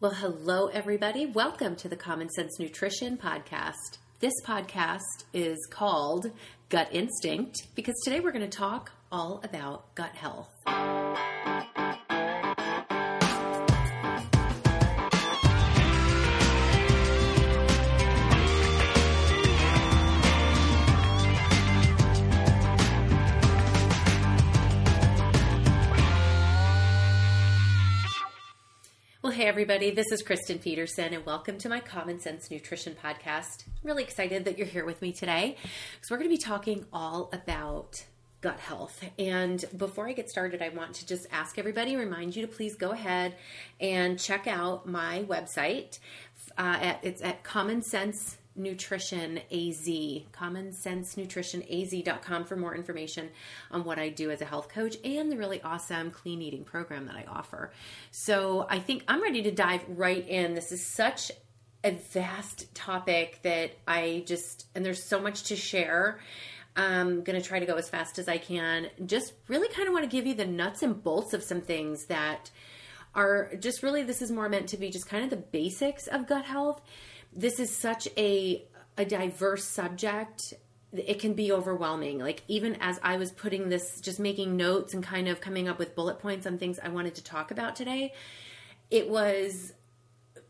Well, hello, everybody. Welcome to the Common Sense Nutrition Podcast. This podcast is called Gut Instinct because today we're going to talk all about gut health. Everybody, this is Kristen Peterson, and welcome to my Common Sense Nutrition Podcast. I'm really excited that you're here with me today because we're going to be talking all about gut health. And before I get started, I want to just ask everybody, remind you to please go ahead and check out my website. Uh, at, it's at Common Sense Nutrition AZ, Common Sense Nutrition AZ.com for more information on what I do as a health coach and the really awesome clean eating program that I offer. So I think I'm ready to dive right in. This is such a vast topic that I just, and there's so much to share. I'm going to try to go as fast as I can. Just really kind of want to give you the nuts and bolts of some things that are just really, this is more meant to be just kind of the basics of gut health this is such a a diverse subject it can be overwhelming. Like even as i was putting this just making notes and kind of coming up with bullet points on things i wanted to talk about today it was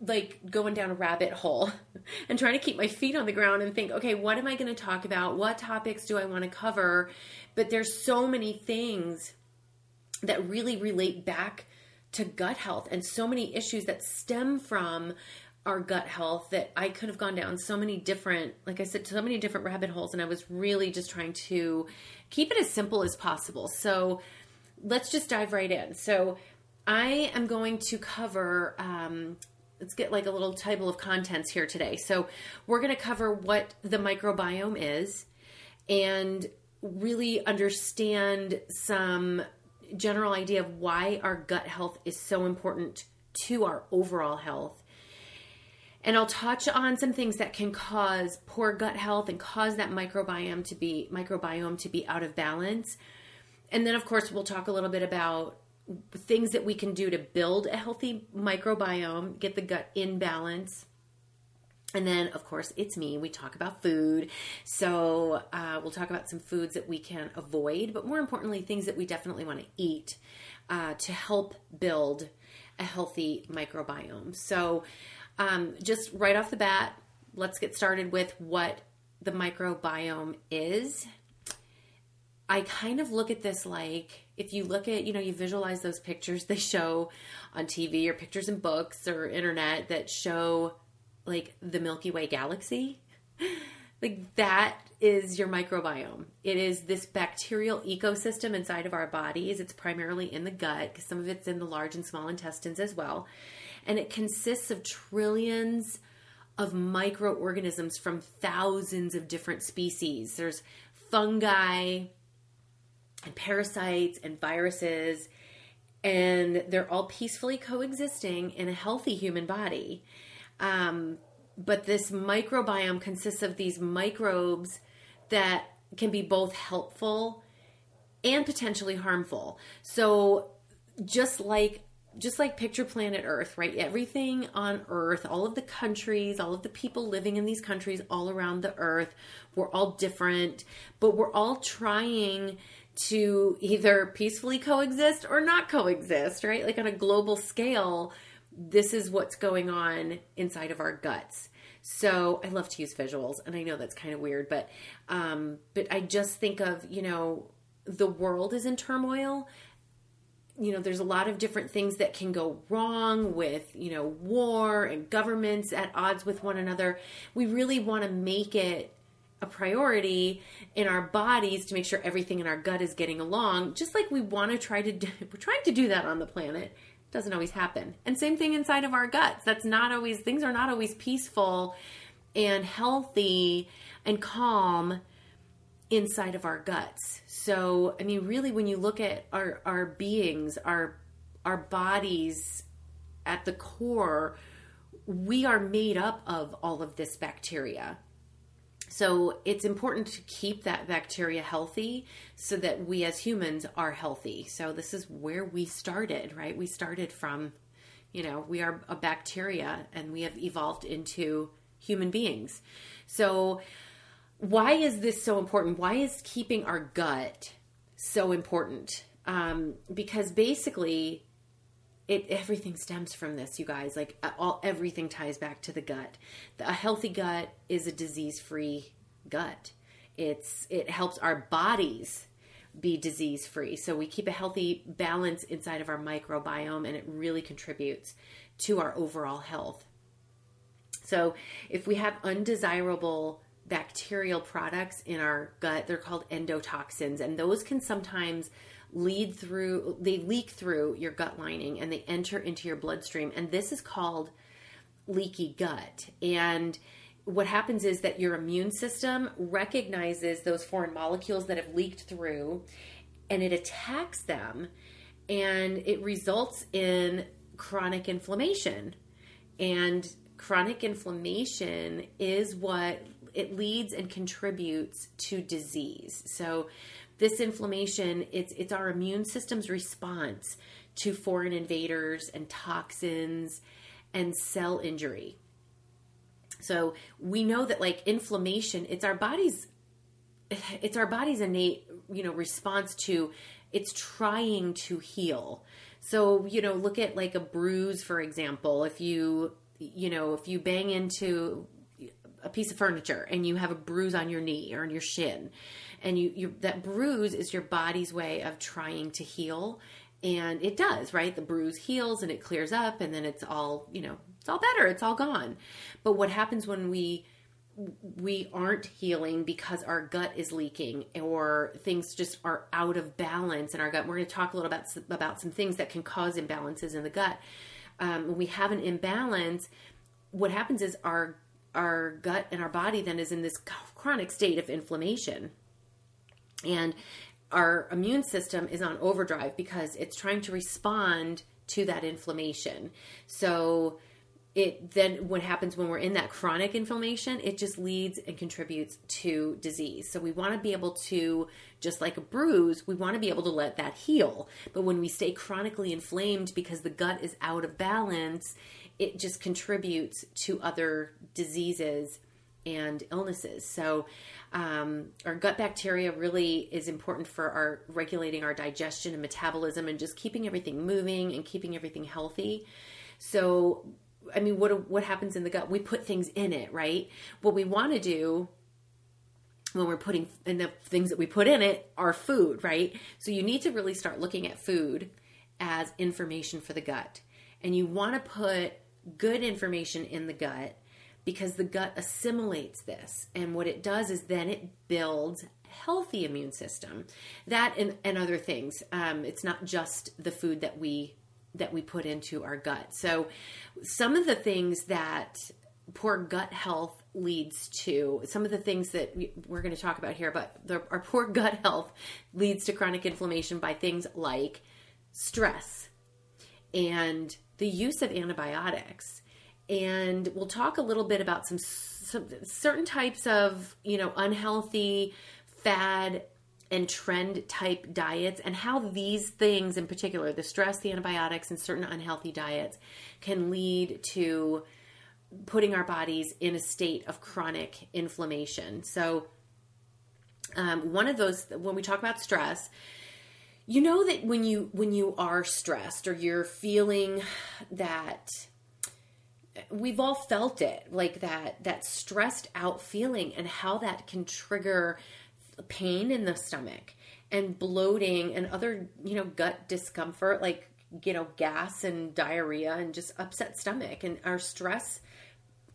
like going down a rabbit hole and trying to keep my feet on the ground and think okay what am i going to talk about? What topics do i want to cover? But there's so many things that really relate back to gut health and so many issues that stem from our gut health that I could have gone down so many different, like I said, so many different rabbit holes. And I was really just trying to keep it as simple as possible. So let's just dive right in. So I am going to cover, um, let's get like a little table of contents here today. So we're going to cover what the microbiome is and really understand some general idea of why our gut health is so important to our overall health and I'll touch on some things that can cause poor gut health and cause that microbiome to be microbiome to be out of balance. And then of course we'll talk a little bit about things that we can do to build a healthy microbiome, get the gut in balance. And then, of course, it's me. We talk about food. So, uh, we'll talk about some foods that we can avoid, but more importantly, things that we definitely want to eat uh, to help build a healthy microbiome. So, um, just right off the bat, let's get started with what the microbiome is. I kind of look at this like if you look at, you know, you visualize those pictures they show on TV or pictures in books or internet that show like the Milky Way galaxy. like that is your microbiome. It is this bacterial ecosystem inside of our bodies. It's primarily in the gut because some of it's in the large and small intestines as well and it consists of trillions of microorganisms from thousands of different species. There's fungi and parasites and viruses, and they're all peacefully coexisting in a healthy human body. Um, but this microbiome consists of these microbes that can be both helpful and potentially harmful. So, just like just like picture planet Earth, right? Everything on Earth, all of the countries, all of the people living in these countries all around the Earth, we're all different, but we're all trying to either peacefully coexist or not coexist, right? Like on a global scale, this is what's going on inside of our guts. So I love to use visuals, and I know that's kind of weird, but um, but I just think of you know the world is in turmoil you know there's a lot of different things that can go wrong with you know war and governments at odds with one another. We really want to make it a priority in our bodies to make sure everything in our gut is getting along just like we want to try to do we're trying to do that on the planet. It doesn't always happen. And same thing inside of our guts. That's not always things are not always peaceful and healthy and calm inside of our guts. So, I mean, really, when you look at our, our beings, our, our bodies at the core, we are made up of all of this bacteria. So, it's important to keep that bacteria healthy so that we as humans are healthy. So, this is where we started, right? We started from You know, we are a bacteria and we have evolved into human beings. So, why is this so important? Why is keeping our gut so important? Um, because basically, it everything stems from this, you guys. Like all everything ties back to the gut. A healthy gut is a disease-free gut. It's it helps our bodies be disease free. So we keep a healthy balance inside of our microbiome and it really contributes to our overall health. So if we have undesirable bacterial products in our gut, they're called endotoxins and those can sometimes lead through they leak through your gut lining and they enter into your bloodstream and this is called leaky gut. And what happens is that your immune system recognizes those foreign molecules that have leaked through and it attacks them and it results in chronic inflammation. And chronic inflammation is what it leads and contributes to disease. So this inflammation it's it's our immune system's response to foreign invaders and toxins and cell injury. So we know that like inflammation, it's our body's it's our body's innate, you know, response to it's trying to heal. So, you know, look at like a bruise for example, if you you know, if you bang into a piece of furniture and you have a bruise on your knee or on your shin. And you, you that bruise is your body's way of trying to heal. And it does right? The bruise heals and it clears up and then it's all you know it's all better. It's all gone. But what happens when we we aren't healing because our gut is leaking or things just are out of balance in our gut? We're going to talk a little about about some things that can cause imbalances in the gut. Um, when we have an imbalance what happens is our our gut and our body then is in this chronic state of inflammation and our immune system is on overdrive because it's trying to respond to that inflammation. So it then what happens when we're in that chronic inflammation, it just leads and contributes to disease. So we want to be able to just like a bruise, we want to be able to let that heal. But when we stay chronically inflamed because the gut is out of balance, it just contributes to other diseases and illnesses. So, um, our gut bacteria really is important for our regulating our digestion and metabolism and just keeping everything moving and keeping everything healthy. So, I mean, what what happens in the gut? We put things in it, right? What we want to do when we're putting in the things that we put in it are food, right? So you need to really start looking at food as information for the gut. And you want to put good information in the gut because the gut assimilates this. And what it does is then it builds healthy immune system. That and, and other things. Um, it's not just the food that we that we put into our gut. So some of the things that poor gut health leads to some of the things that we, are going to talk about here but the, our poor gut health leads to chronic inflammation by things like stress and the use of antibiotics. And we'll talk a little bit about some, some certain types of you know unhealthy fad and trend type diets and how these things in particular the stress the antibiotics and certain unhealthy diets can lead to putting our bodies in a state of chronic inflammation. So um, one of those when we talk about stress you know that when you when you are stressed or you're feeling that we've all felt it like that that stressed out feeling and how that can trigger pain in the stomach and bloating and other you know gut discomfort like you know gas and diarrhea and just upset stomach and our stress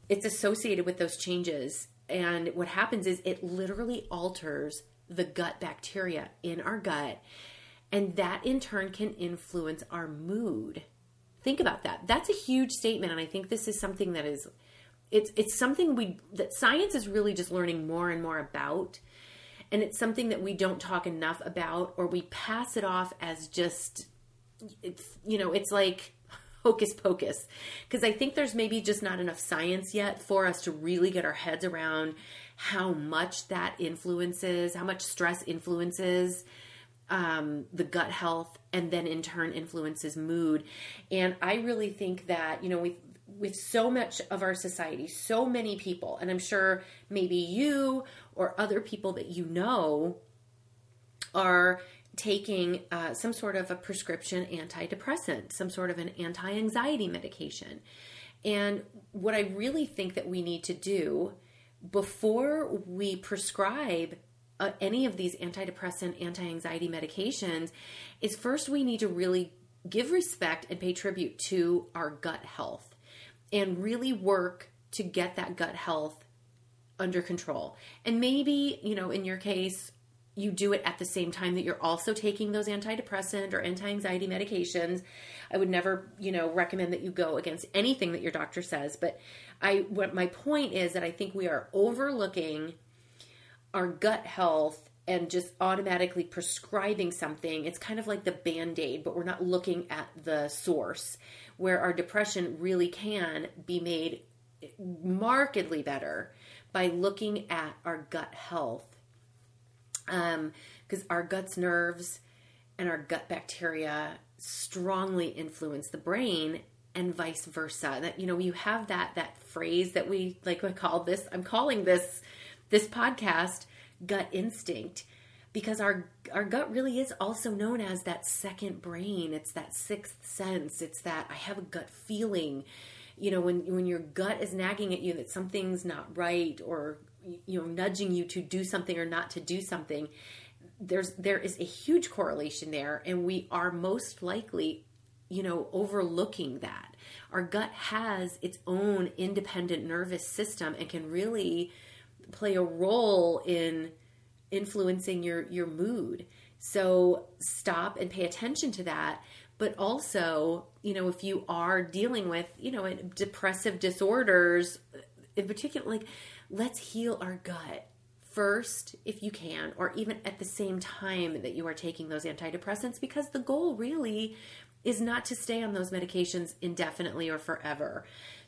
it's associated with those changes. And what happens is it literally alters the gut bacteria in our gut and that in turn can influence our mood Think about that. That's a huge statement, and I think this is something that is it's it's something we that science is really just learning more and more about. And it's something that we don't talk enough about or we pass it off as just it's you know, it's like hocus pocus because I think there's maybe just not enough science yet for us to really get our heads around how much that influences, how much stress influences um, the gut health and then in turn influences mood. And I really think that, you know, with with so much of our society, so many people, and I'm sure maybe you or other people that you know are taking uh, some sort of a prescription antidepressant, some sort of an anti anxiety medication. And what I really think that we need to do before we prescribe uh, any of these antidepressant, anti anxiety medications is first we need to really give respect and pay tribute to our gut health and really work to get that gut health under control. And maybe, you know, in your case, you do it at the same time that you're also taking those antidepressant or anti-anxiety medications. I would never, you know, recommend that you go against anything that your doctor says, but I what my point is that I think we are overlooking our gut health and just automatically prescribing something. It's kind of like the band-aid, but we're not looking at the source where our depression really can be made markedly better by looking at our gut health because um, our guts nerves and our gut bacteria strongly influence the brain and vice versa that you know you have that that phrase that we like I call this i'm calling this this podcast gut instinct because our our gut really is also known as that second brain. It's that sixth sense. It's that i have a gut feeling. You know when when your gut is nagging at you that something's not right or you know nudging you to do something or not to do something there's there is a huge correlation there and we are most likely you know overlooking that. Our gut has its own independent nervous system and can really play a role in influencing your your mood so stop and pay attention to that but also you know if you are dealing with you know depressive disorders in particular like let's heal our gut first if you can or even at the same time that you are taking those antidepressants because the goal really is not to stay on those medications indefinitely or forever.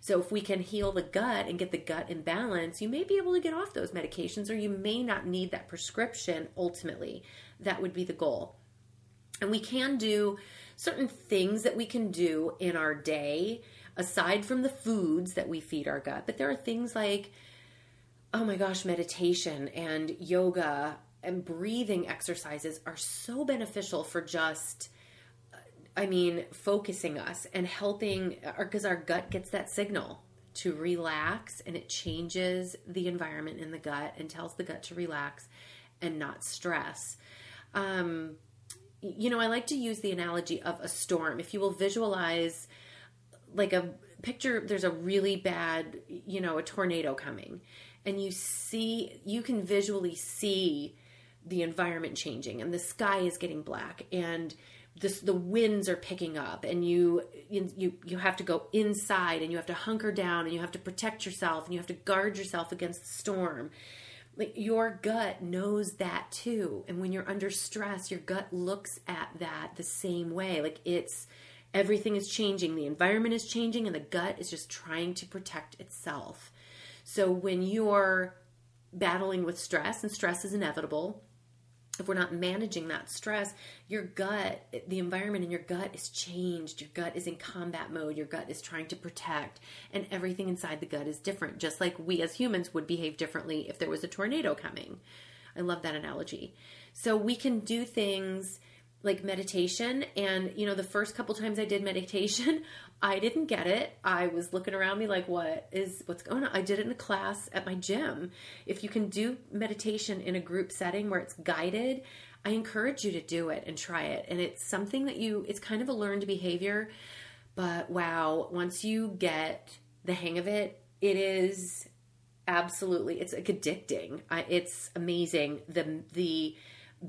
So if we can heal the gut and get the gut in balance, you may be able to get off those medications or you may not need that prescription ultimately. That would be the goal. And we can do certain things that we can do in our day aside from the foods that we feed our gut. But there are things like oh my gosh, meditation and yoga and breathing exercises are so beneficial for just I mean, focusing us and helping because our gut gets that signal to relax and it changes the environment in the gut and tells the gut to relax and not stress. Um, you know, I like to use the analogy of a storm. If you will visualize like a picture, there's a really bad, you know, a tornado coming and you see you can visually see the environment changing and the sky is getting black and this, the winds are picking up and you, you you have to go inside and you have to hunker down and you have to protect yourself and you have to guard yourself against the storm. Like your gut knows that too. And when you're under stress your gut looks at that the same way. Like it's everything is changing. The environment is changing and the gut is just trying to protect itself. So when you're battling with stress, and stress is inevitable, if we're not managing that stress, your gut, the environment in your gut is changed. Your gut is in combat mode. Your gut is trying to protect, and everything inside the gut is different, just like we as humans would behave differently if there was a tornado coming. I love that analogy. So we can do things like meditation. And you know the first couple times i did meditation i didn't get it. I was looking around me like what is what's going on? I did it in a class at my gym. If you can do meditation in a group setting where it's guided i encourage you to do it and try it. And it's something that you it's kind of a learned behavior but wow once you get the hang of it it is absolutely it's like addicting it's amazing. The the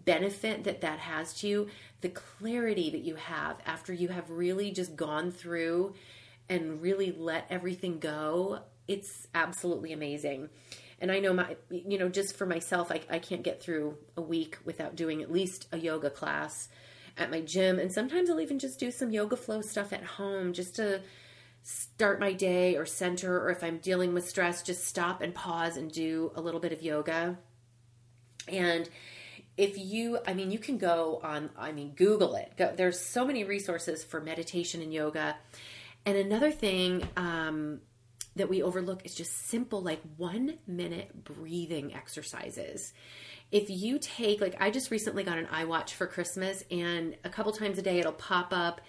benefit that that has to you, the clarity that you have after you have really just gone through and really let everything go, it's absolutely amazing. And I know my, you know, just for myself, I, I can't get through a week without doing at least a yoga class at my gym. And sometimes I'll even just do some yoga flow stuff at home just to start my day or center, or if I'm dealing with stress, just stop and pause and do a little bit of yoga. And if you, I mean, you can go on, I mean, Google it. Go, there's so many resources for meditation and yoga. And another thing um, that we overlook is just simple, like one minute breathing exercises. If you take, like, I just recently got an iWatch for Christmas, and a couple times a day it'll pop up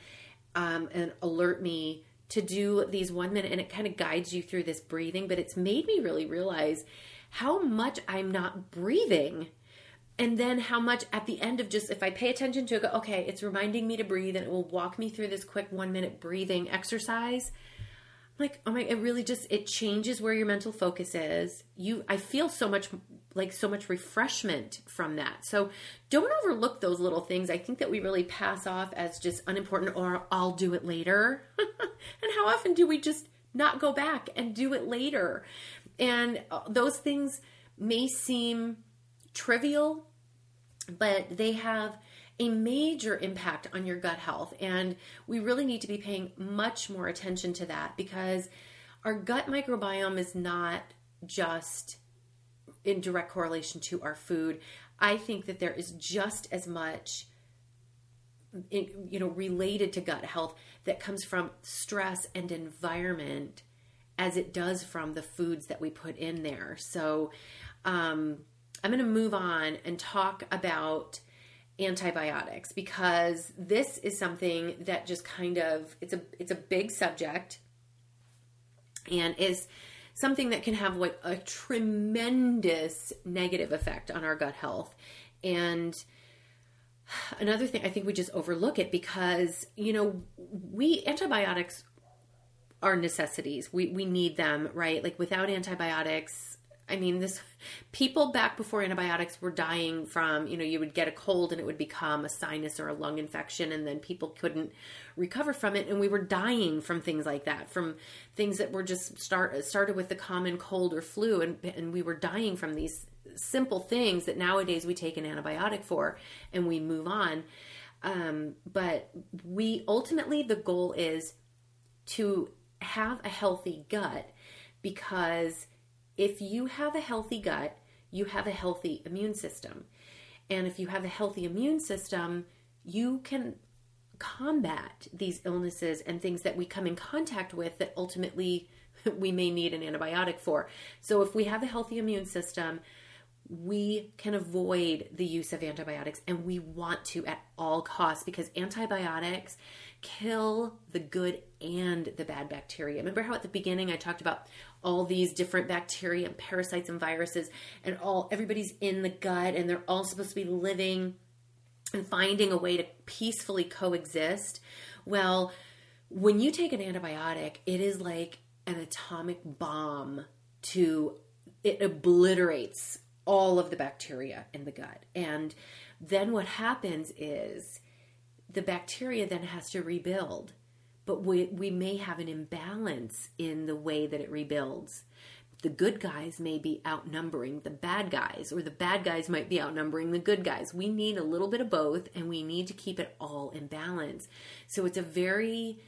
um, and alert me to do these one minute, and it kind of guides you through this breathing. But it's made me really realize how much I'm not breathing and then how much at the end of just if i pay attention to it go okay it's reminding me to breathe and it will walk me through this quick one minute breathing exercise. Like oh my it really just it changes where your mental focus is. You i feel so much like so much refreshment from that. So don't overlook those little things. I think that we really pass off as just unimportant or i'll do it later. And how often do we just not go back and do it later? And uh, those things may seem trivial but they have a major impact on your gut health. And we really need to be paying much more attention to that because our gut microbiome is not just in direct correlation to our food. I think that there is just as much you know related to gut health that comes from stress and environment as it does from the foods that we put in there. So um I'm going to move on and talk about antibiotics because this is something that just kind of it's a it's a big subject and is something that can have like a tremendous negative effect on our gut health. And another thing i think we just overlook it because you know we antibiotics are necessities. We we need them right? Like without antibiotics I mean, this people back before antibiotics were dying from, you know, you would get a cold and it would become a sinus or a lung infection, and then people couldn't recover from it, and we were dying from things like that, from things that were just start started with the common cold or flu, and and we were dying from these simple things that nowadays we take an antibiotic for, and we move on. Um, but we ultimately the goal is to have a healthy gut because if you have a healthy gut, you have a healthy immune system. And if you have a healthy immune system, you can combat these illnesses and things that we come in contact with that ultimately we may need an antibiotic for. So if we have a healthy immune system, we can avoid the use of antibiotics and we want to at all costs because antibiotics kill the good and the bad bacteria. Remember how at the beginning I talked about all these different bacteria and parasites and viruses and all everybody's in the gut and they're all supposed to be living and finding a way to peacefully coexist. Well, when you take an antibiotic, it is like an atomic bomb to it obliterates all of the bacteria in the gut. And then what happens is the bacteria then has to rebuild. But we, we may have an imbalance in the way that it rebuilds. The good guys may be outnumbering the bad guys, or the bad guys might be outnumbering the good guys. We need a little bit of both, and we need to keep it all in balance. So it's a very,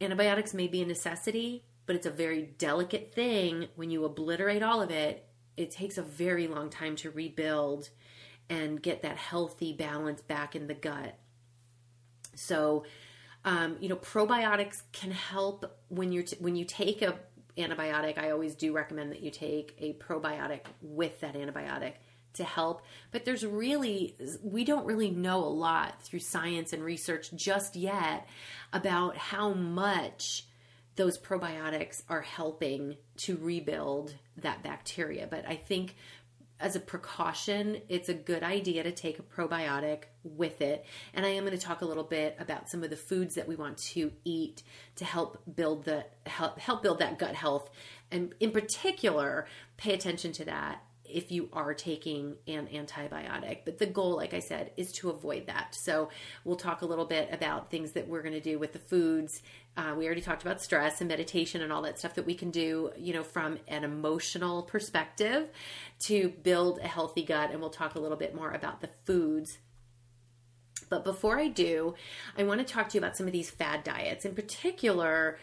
antibiotics may be a necessity, but it's a very delicate thing. When you obliterate all of it, it takes a very long time to rebuild and get that healthy balance back in the gut. So, um, you know, probiotics can help when you're t- when you take a antibiotic. I always do recommend that you take a probiotic with that antibiotic to help. But there's really we don't really know a lot through science and research just yet about how much those probiotics are helping to rebuild that bacteria. But I think as a precaution, it's a good idea to take a probiotic with it. And I am going to talk a little bit about some of the foods that we want to eat to help build the help help build that gut health. And in particular, pay attention to that if you are taking an antibiotic. But the goal, like I said, is to avoid that. So we'll talk a little bit about things that we're going to do with the foods. Uh, we already talked about stress and meditation and all that stuff that we can do, you know, from an emotional perspective to build a healthy gut. And we'll talk a little bit more about the foods but before I do, I want to talk to you about some of these fad diets, in particular,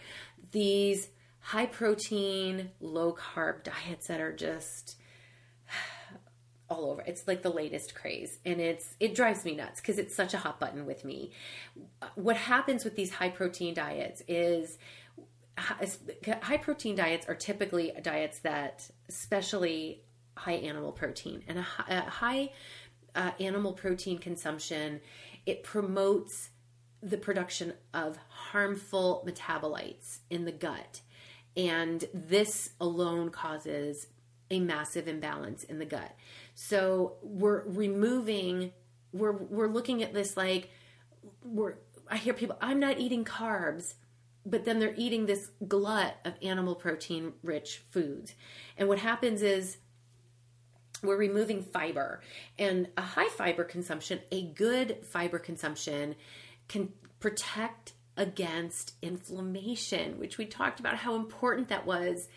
these high protein, low carb diets that are just all over. It's like the latest craze and it's it drives me nuts cuz it's such a hot button with me. What happens with these high protein diets is high protein diets are typically diets that especially high animal protein and a high, uh, animal protein consumption it promotes the production of harmful metabolites in the gut and this alone causes a massive imbalance in the gut so we're removing we're we're looking at this like we're i hear people i'm not eating carbs but then they're eating this glut of animal protein rich foods. And what happens is we're removing fiber and a high fiber consumption, a good fiber consumption can protect against inflammation, which we talked about how important that was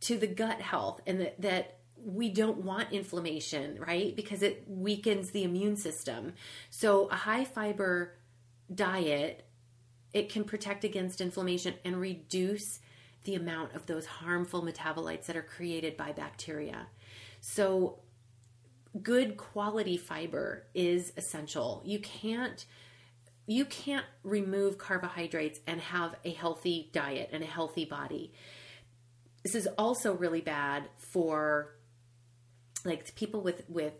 to the gut health and that, that we don't want inflammation, right? Because it weakens the immune system. So a high fiber diet it can protect against inflammation and reduce the amount of those harmful metabolites that are created by bacteria. So, good quality fiber is essential. You can't you can't remove carbohydrates and have a healthy diet and a healthy body. This is also really bad for like people with with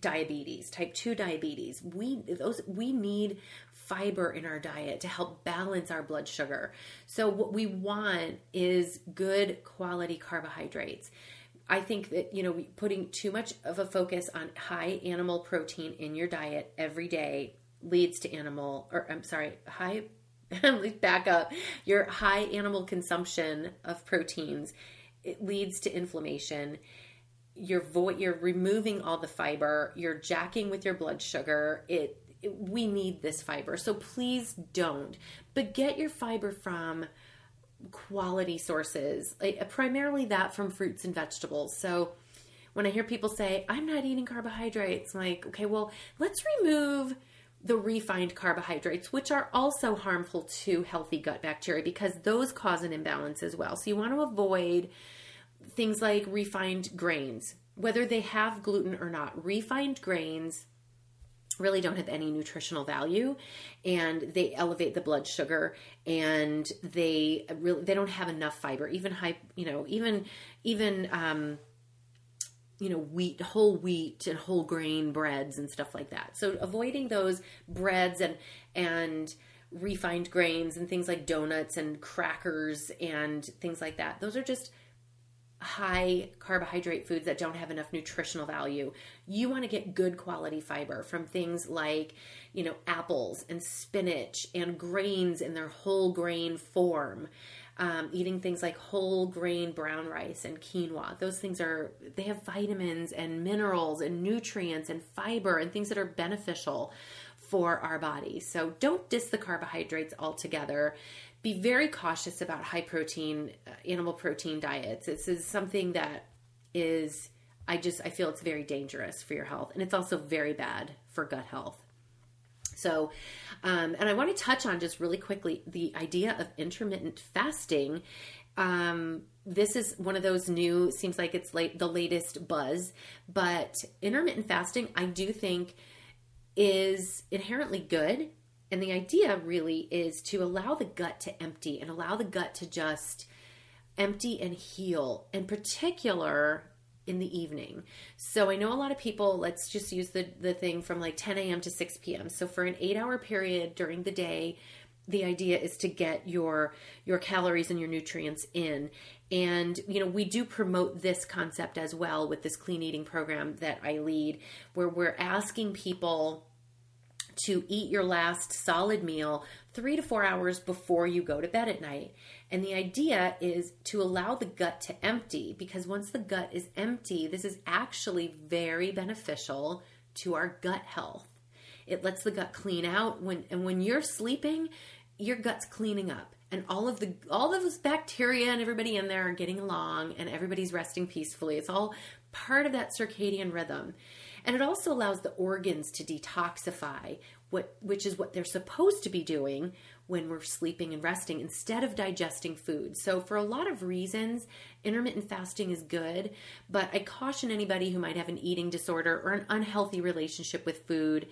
diabetes, type 2 diabetes. We those we need fiber in our diet to help balance our blood sugar. So, what we want is good quality carbohydrates. I think that, you know, putting too much of a focus on high animal protein in your diet every day leads to animal, or I'm sorry, high, back up, your high animal consumption of proteins, it leads to inflammation you're vo- you're removing all the fiber you're jacking with your blood sugar it we need this fiber. So please don't. But get your fiber from quality sources, like, uh, primarily that from fruits and vegetables. So when I hear people say, I'm not eating carbohydrates, I'm like, okay, well, let's remove the refined carbohydrates, which are also harmful to healthy gut bacteria because those cause an imbalance as well. So you want to avoid things like refined grains, whether they have gluten or not. Refined grains really don't have any nutritional value and they elevate the blood sugar and they really they don't have enough fiber. Even high you know even even um you know wheat whole wheat and whole grain breads and stuff like that. So avoiding those breads and and refined grains and things like donuts and crackers and things like that. Those are just high carbohydrate foods that don't have enough nutritional value. You want to get good quality fiber from things like, you know, apples and spinach and grains in their whole grain form. Um, eating things like whole grain brown rice and quinoa. Those things are, they have vitamins and minerals and nutrients and fiber and things that are beneficial for our bodies. So don't diss the carbohydrates altogether be very cautious about high protein uh, animal protein diets. This is something that is I just I feel it's very dangerous for your health and it's also very bad for gut health. So, um, and I want to touch on just really quickly the idea of intermittent fasting. Um, this is one of those new, seems like it's late, the latest buzz, but intermittent fasting, I do think, is inherently good and the idea really is to allow the gut to empty and allow the gut to just empty and heal, in particular in the evening. So I know a lot of people, let's just use the, the thing from like 10 a.m. to 6 p.m. So for an eight hour period during the day, the idea is to get your your calories and your nutrients in and you know we do promote this concept as well with this clean eating program that I lead where we're asking people to eat your last solid meal three to four hours before you go to bed at night. And the idea is to allow the gut to empty because once the gut is empty, this is actually very beneficial to our gut health. It lets the gut clean out when and when you're sleeping, your gut's cleaning up and all of the all of this bacteria and everybody in there are getting along and everybody's resting peacefully. It's all part of that circadian rhythm. And it also allows the organs to detoxify, what, which is what they're supposed to be doing when we're sleeping and resting instead of digesting food. So, for a lot of reasons, intermittent fasting is good, but I caution anybody who might have an eating disorder or an unhealthy relationship with food.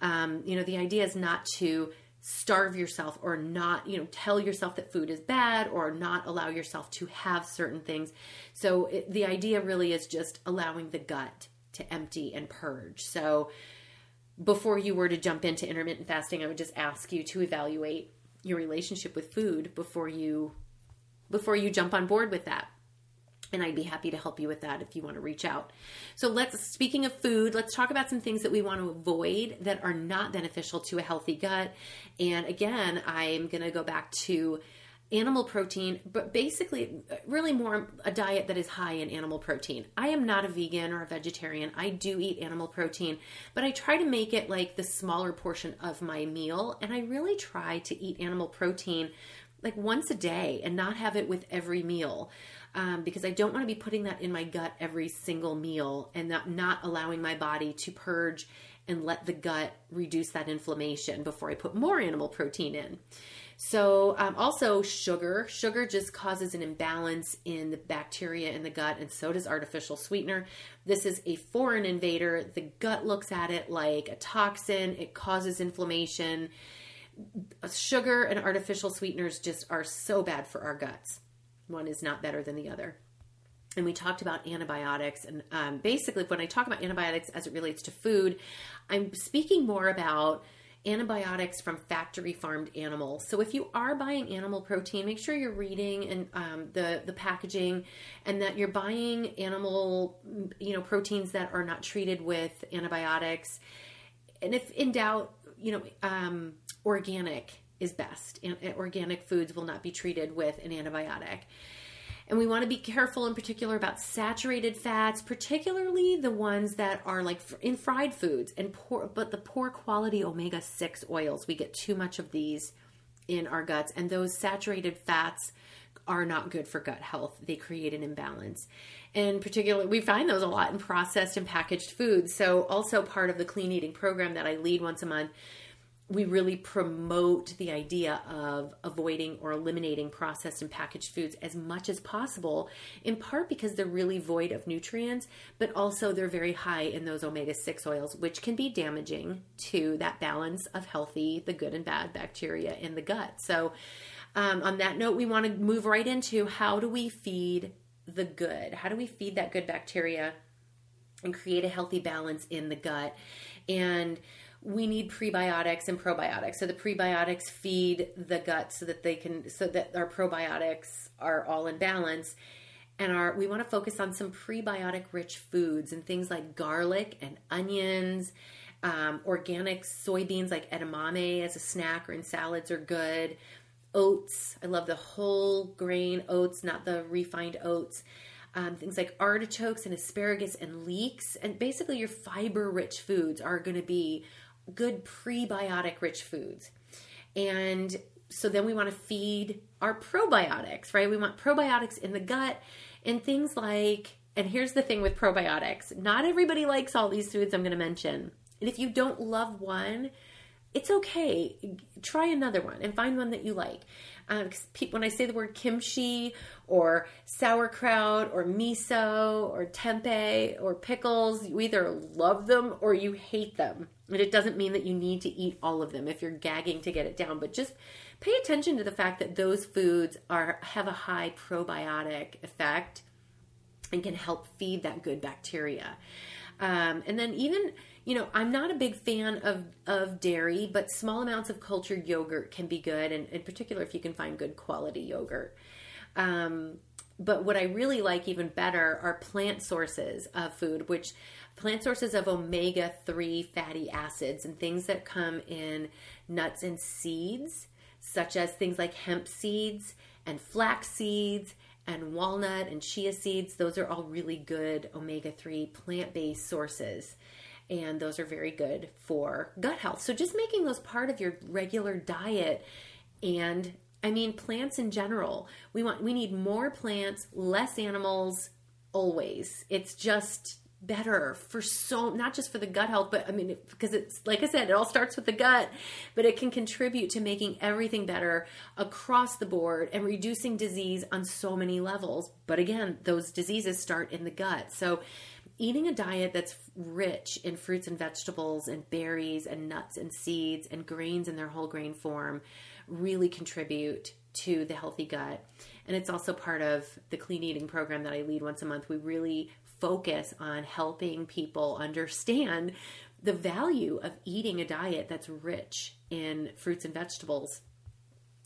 Um, you know, the idea is not to starve yourself or not, you know, tell yourself that food is bad or not allow yourself to have certain things. So, it, the idea really is just allowing the gut to empty and purge. So, before you were to jump into intermittent fasting, I would just ask you to evaluate your relationship with food before you before you jump on board with that and I'd be happy to help you with that if you want to reach out. So let's speaking of food, let's talk about some things that we want to avoid that are not beneficial to a healthy gut. And again, I'm going to go back to animal protein, but basically, really more a diet that is high in animal protein. I am not a vegan or a vegetarian. I do eat animal protein, but I try to make it like the smaller portion of my meal. And I really try to eat animal protein like once a day and not have it with every meal. Um, because I don't want to be putting that in my gut every single meal and not, not allowing my body to purge and let the gut reduce that inflammation before I put more animal protein in. So, um, also sugar. Sugar just causes an imbalance in the bacteria in the gut, and so does artificial sweetener. This is a foreign invader. The gut looks at it like a toxin, it causes inflammation. Sugar and artificial sweeteners just are so bad for our guts. One is not better than the other and we talked about antibiotics and um, basically when i talk about antibiotics as it relates to food i'm speaking more about antibiotics from factory farmed animals. So if you are buying animal protein, make sure you're reading and um, the the packaging, and that you're buying animal you know proteins that are not treated with antibiotics. And if in doubt, you know um, organic is best. And organic foods will not be treated with an antibiotic. And we want to be careful in particular about saturated fats, particularly the ones that are like in fried foods and poor, but the poor quality omega 6 oils. We get too much of these in our guts, and those saturated fats are not good for gut health. They create an imbalance. And particularly, we find those a lot in processed and packaged foods. So, also part of the clean eating program that I lead once a month we really promote the idea of avoiding or eliminating processed and packaged foods as much as possible, in part because they're really void of nutrients, but also they're very high in those omega 6 oils, which can be damaging to that balance of healthy, the good and bad bacteria in the gut. So, um, on that note, we want to move right into how do we feed the good? How do we feed that good bacteria and create a healthy balance in the gut? And we need prebiotics and probiotics. So the prebiotics feed the gut so that they can so that our probiotics are all in balance. And our we want to focus on some prebiotic rich foods and things like garlic and onions, um, organic soybeans like edamame as a snack or in salads are good. Oats, I love the whole grain oats, not the refined oats. Um, things like artichokes and asparagus and leeks, and basically your fiber rich foods are going to be good prebiotic rich foods. And so then we want to feed our probiotics, right? We want probiotics in the gut and things like, and here's the thing with probiotics not everybody likes all these foods I'm going to mention. And if you don't love one, it's okay. Try another one and find one that you like. Um, when I say the word kimchi or sauerkraut or miso or tempeh or pickles, you either love them or you hate them. And it doesn't mean that you need to eat all of them if you're gagging to get it down, but just pay attention to the fact that those foods are have a high probiotic effect and can help feed that good bacteria. Um, and then even you know i'm not a big fan of of dairy but small amounts of cultured yogurt can be good and in particular if you can find good quality yogurt. Um, but what i really like even better are plant sources of food which plant sources of omega-3 fatty acids and things that come in nuts and seeds such as things like hemp seeds and flax seeds and walnut and chia seeds. Those are all really good omega-3 plant-based sources and those are very good for gut health. So just making those part of your regular diet and I mean plants in general. We want we need more plants, less animals always. It's just better for so not just for the gut health but i mean because it's like i said it all starts with the gut but it can contribute to making everything better across the board and reducing disease on so many levels but again those diseases start in the gut so eating a diet that's rich in fruits and vegetables and berries and nuts and seeds and grains in their whole grain form really contribute to the healthy gut and it's also part of the clean eating program that I lead once a month. We really focus on helping people understand the value of eating a diet that's rich in fruits and vegetables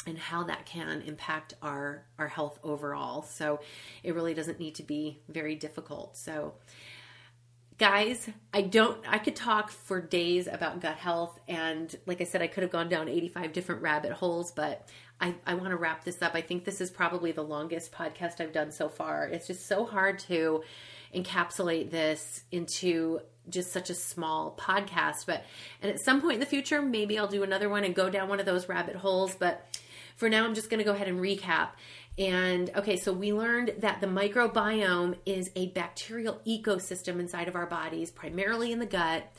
and how that can impact our our health overall. So it really doesn't need to be very difficult. So guys, I don't I could talk for days about gut health and like I said I could have gone down 85 different rabbit holes, but I, I want to wrap this up. I think this is probably the longest podcast I've done so far. It's just so hard to encapsulate this into just such a small podcast. But and at some point in the future, maybe I'll do another one and go down one of those rabbit holes. But for now, I'm just going to go ahead and recap. And okay, so we learned that the microbiome is a bacterial ecosystem inside of our bodies, primarily in the gut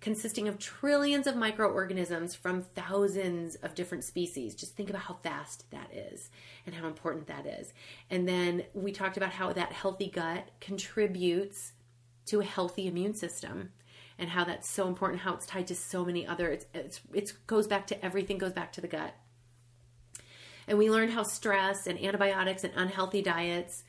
consisting of trillions of microorganisms from thousands of different species. Just think about how fast that is and how important that is. And then we talked about how that healthy gut contributes to a healthy immune system and how that's so important, how it's tied to so many other it's it's it goes back to everything goes back to the gut. And we learned how stress and antibiotics and unhealthy diets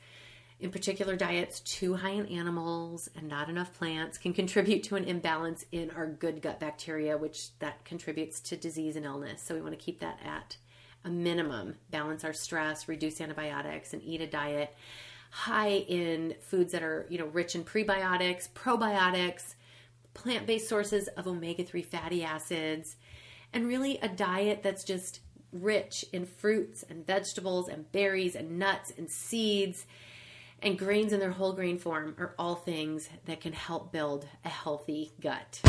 in particular, diets too high in animals and not enough plants can contribute to an imbalance in our good gut bacteria, which that contributes to disease and illness. So we want to keep that at a minimum. Balance our stress, reduce antibiotics, and eat a diet high in foods that are, you know, rich in prebiotics, probiotics, plant-based sources of omega-3 fatty acids, and really a diet that's just rich in fruits and vegetables and berries and nuts and seeds and grains in their whole grain form are all things that can help build a healthy gut.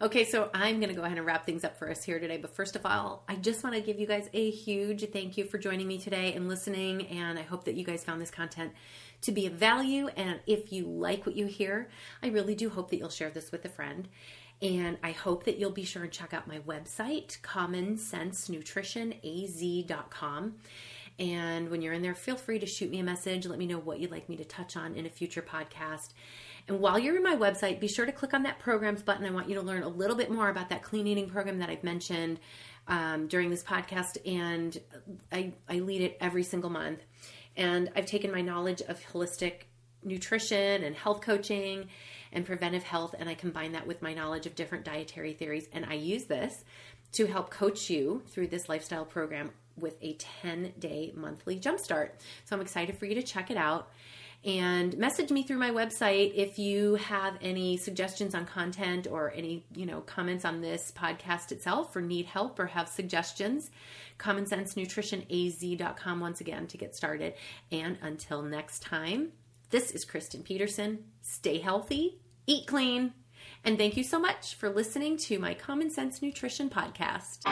Okay, so I'm going to go ahead and wrap things up for us here today. But first of all, I just want to give you guys a huge thank you for joining me today and listening. And I hope that you guys found this content to be of value. And if you like what you hear, I really do hope that you'll share this with a friend. And I hope that you'll be sure and check out my website, commonsensenutritionaz.com. And when you're in there, feel free to shoot me a message. Let me know what you'd like me to touch on in a future podcast. And while you're in my website, be sure to click on that programs button. I want you to learn a little bit more about that clean eating program that I've mentioned um, during this podcast. And I, I lead it every single month. And I've taken my knowledge of holistic nutrition and health coaching and preventive health, and I combine that with my knowledge of different dietary theories. And I use this to help coach you through this lifestyle program with a 10 day monthly jumpstart. So I'm excited for you to check it out and message me through my website if you have any suggestions on content or any you know comments on this podcast itself or need help or have suggestions commonsensenutritionaz.com once again to get started and until next time this is Kristen Peterson. Stay healthy, eat clean, and thank you so much for listening to my Common Sense Nutrition podcast.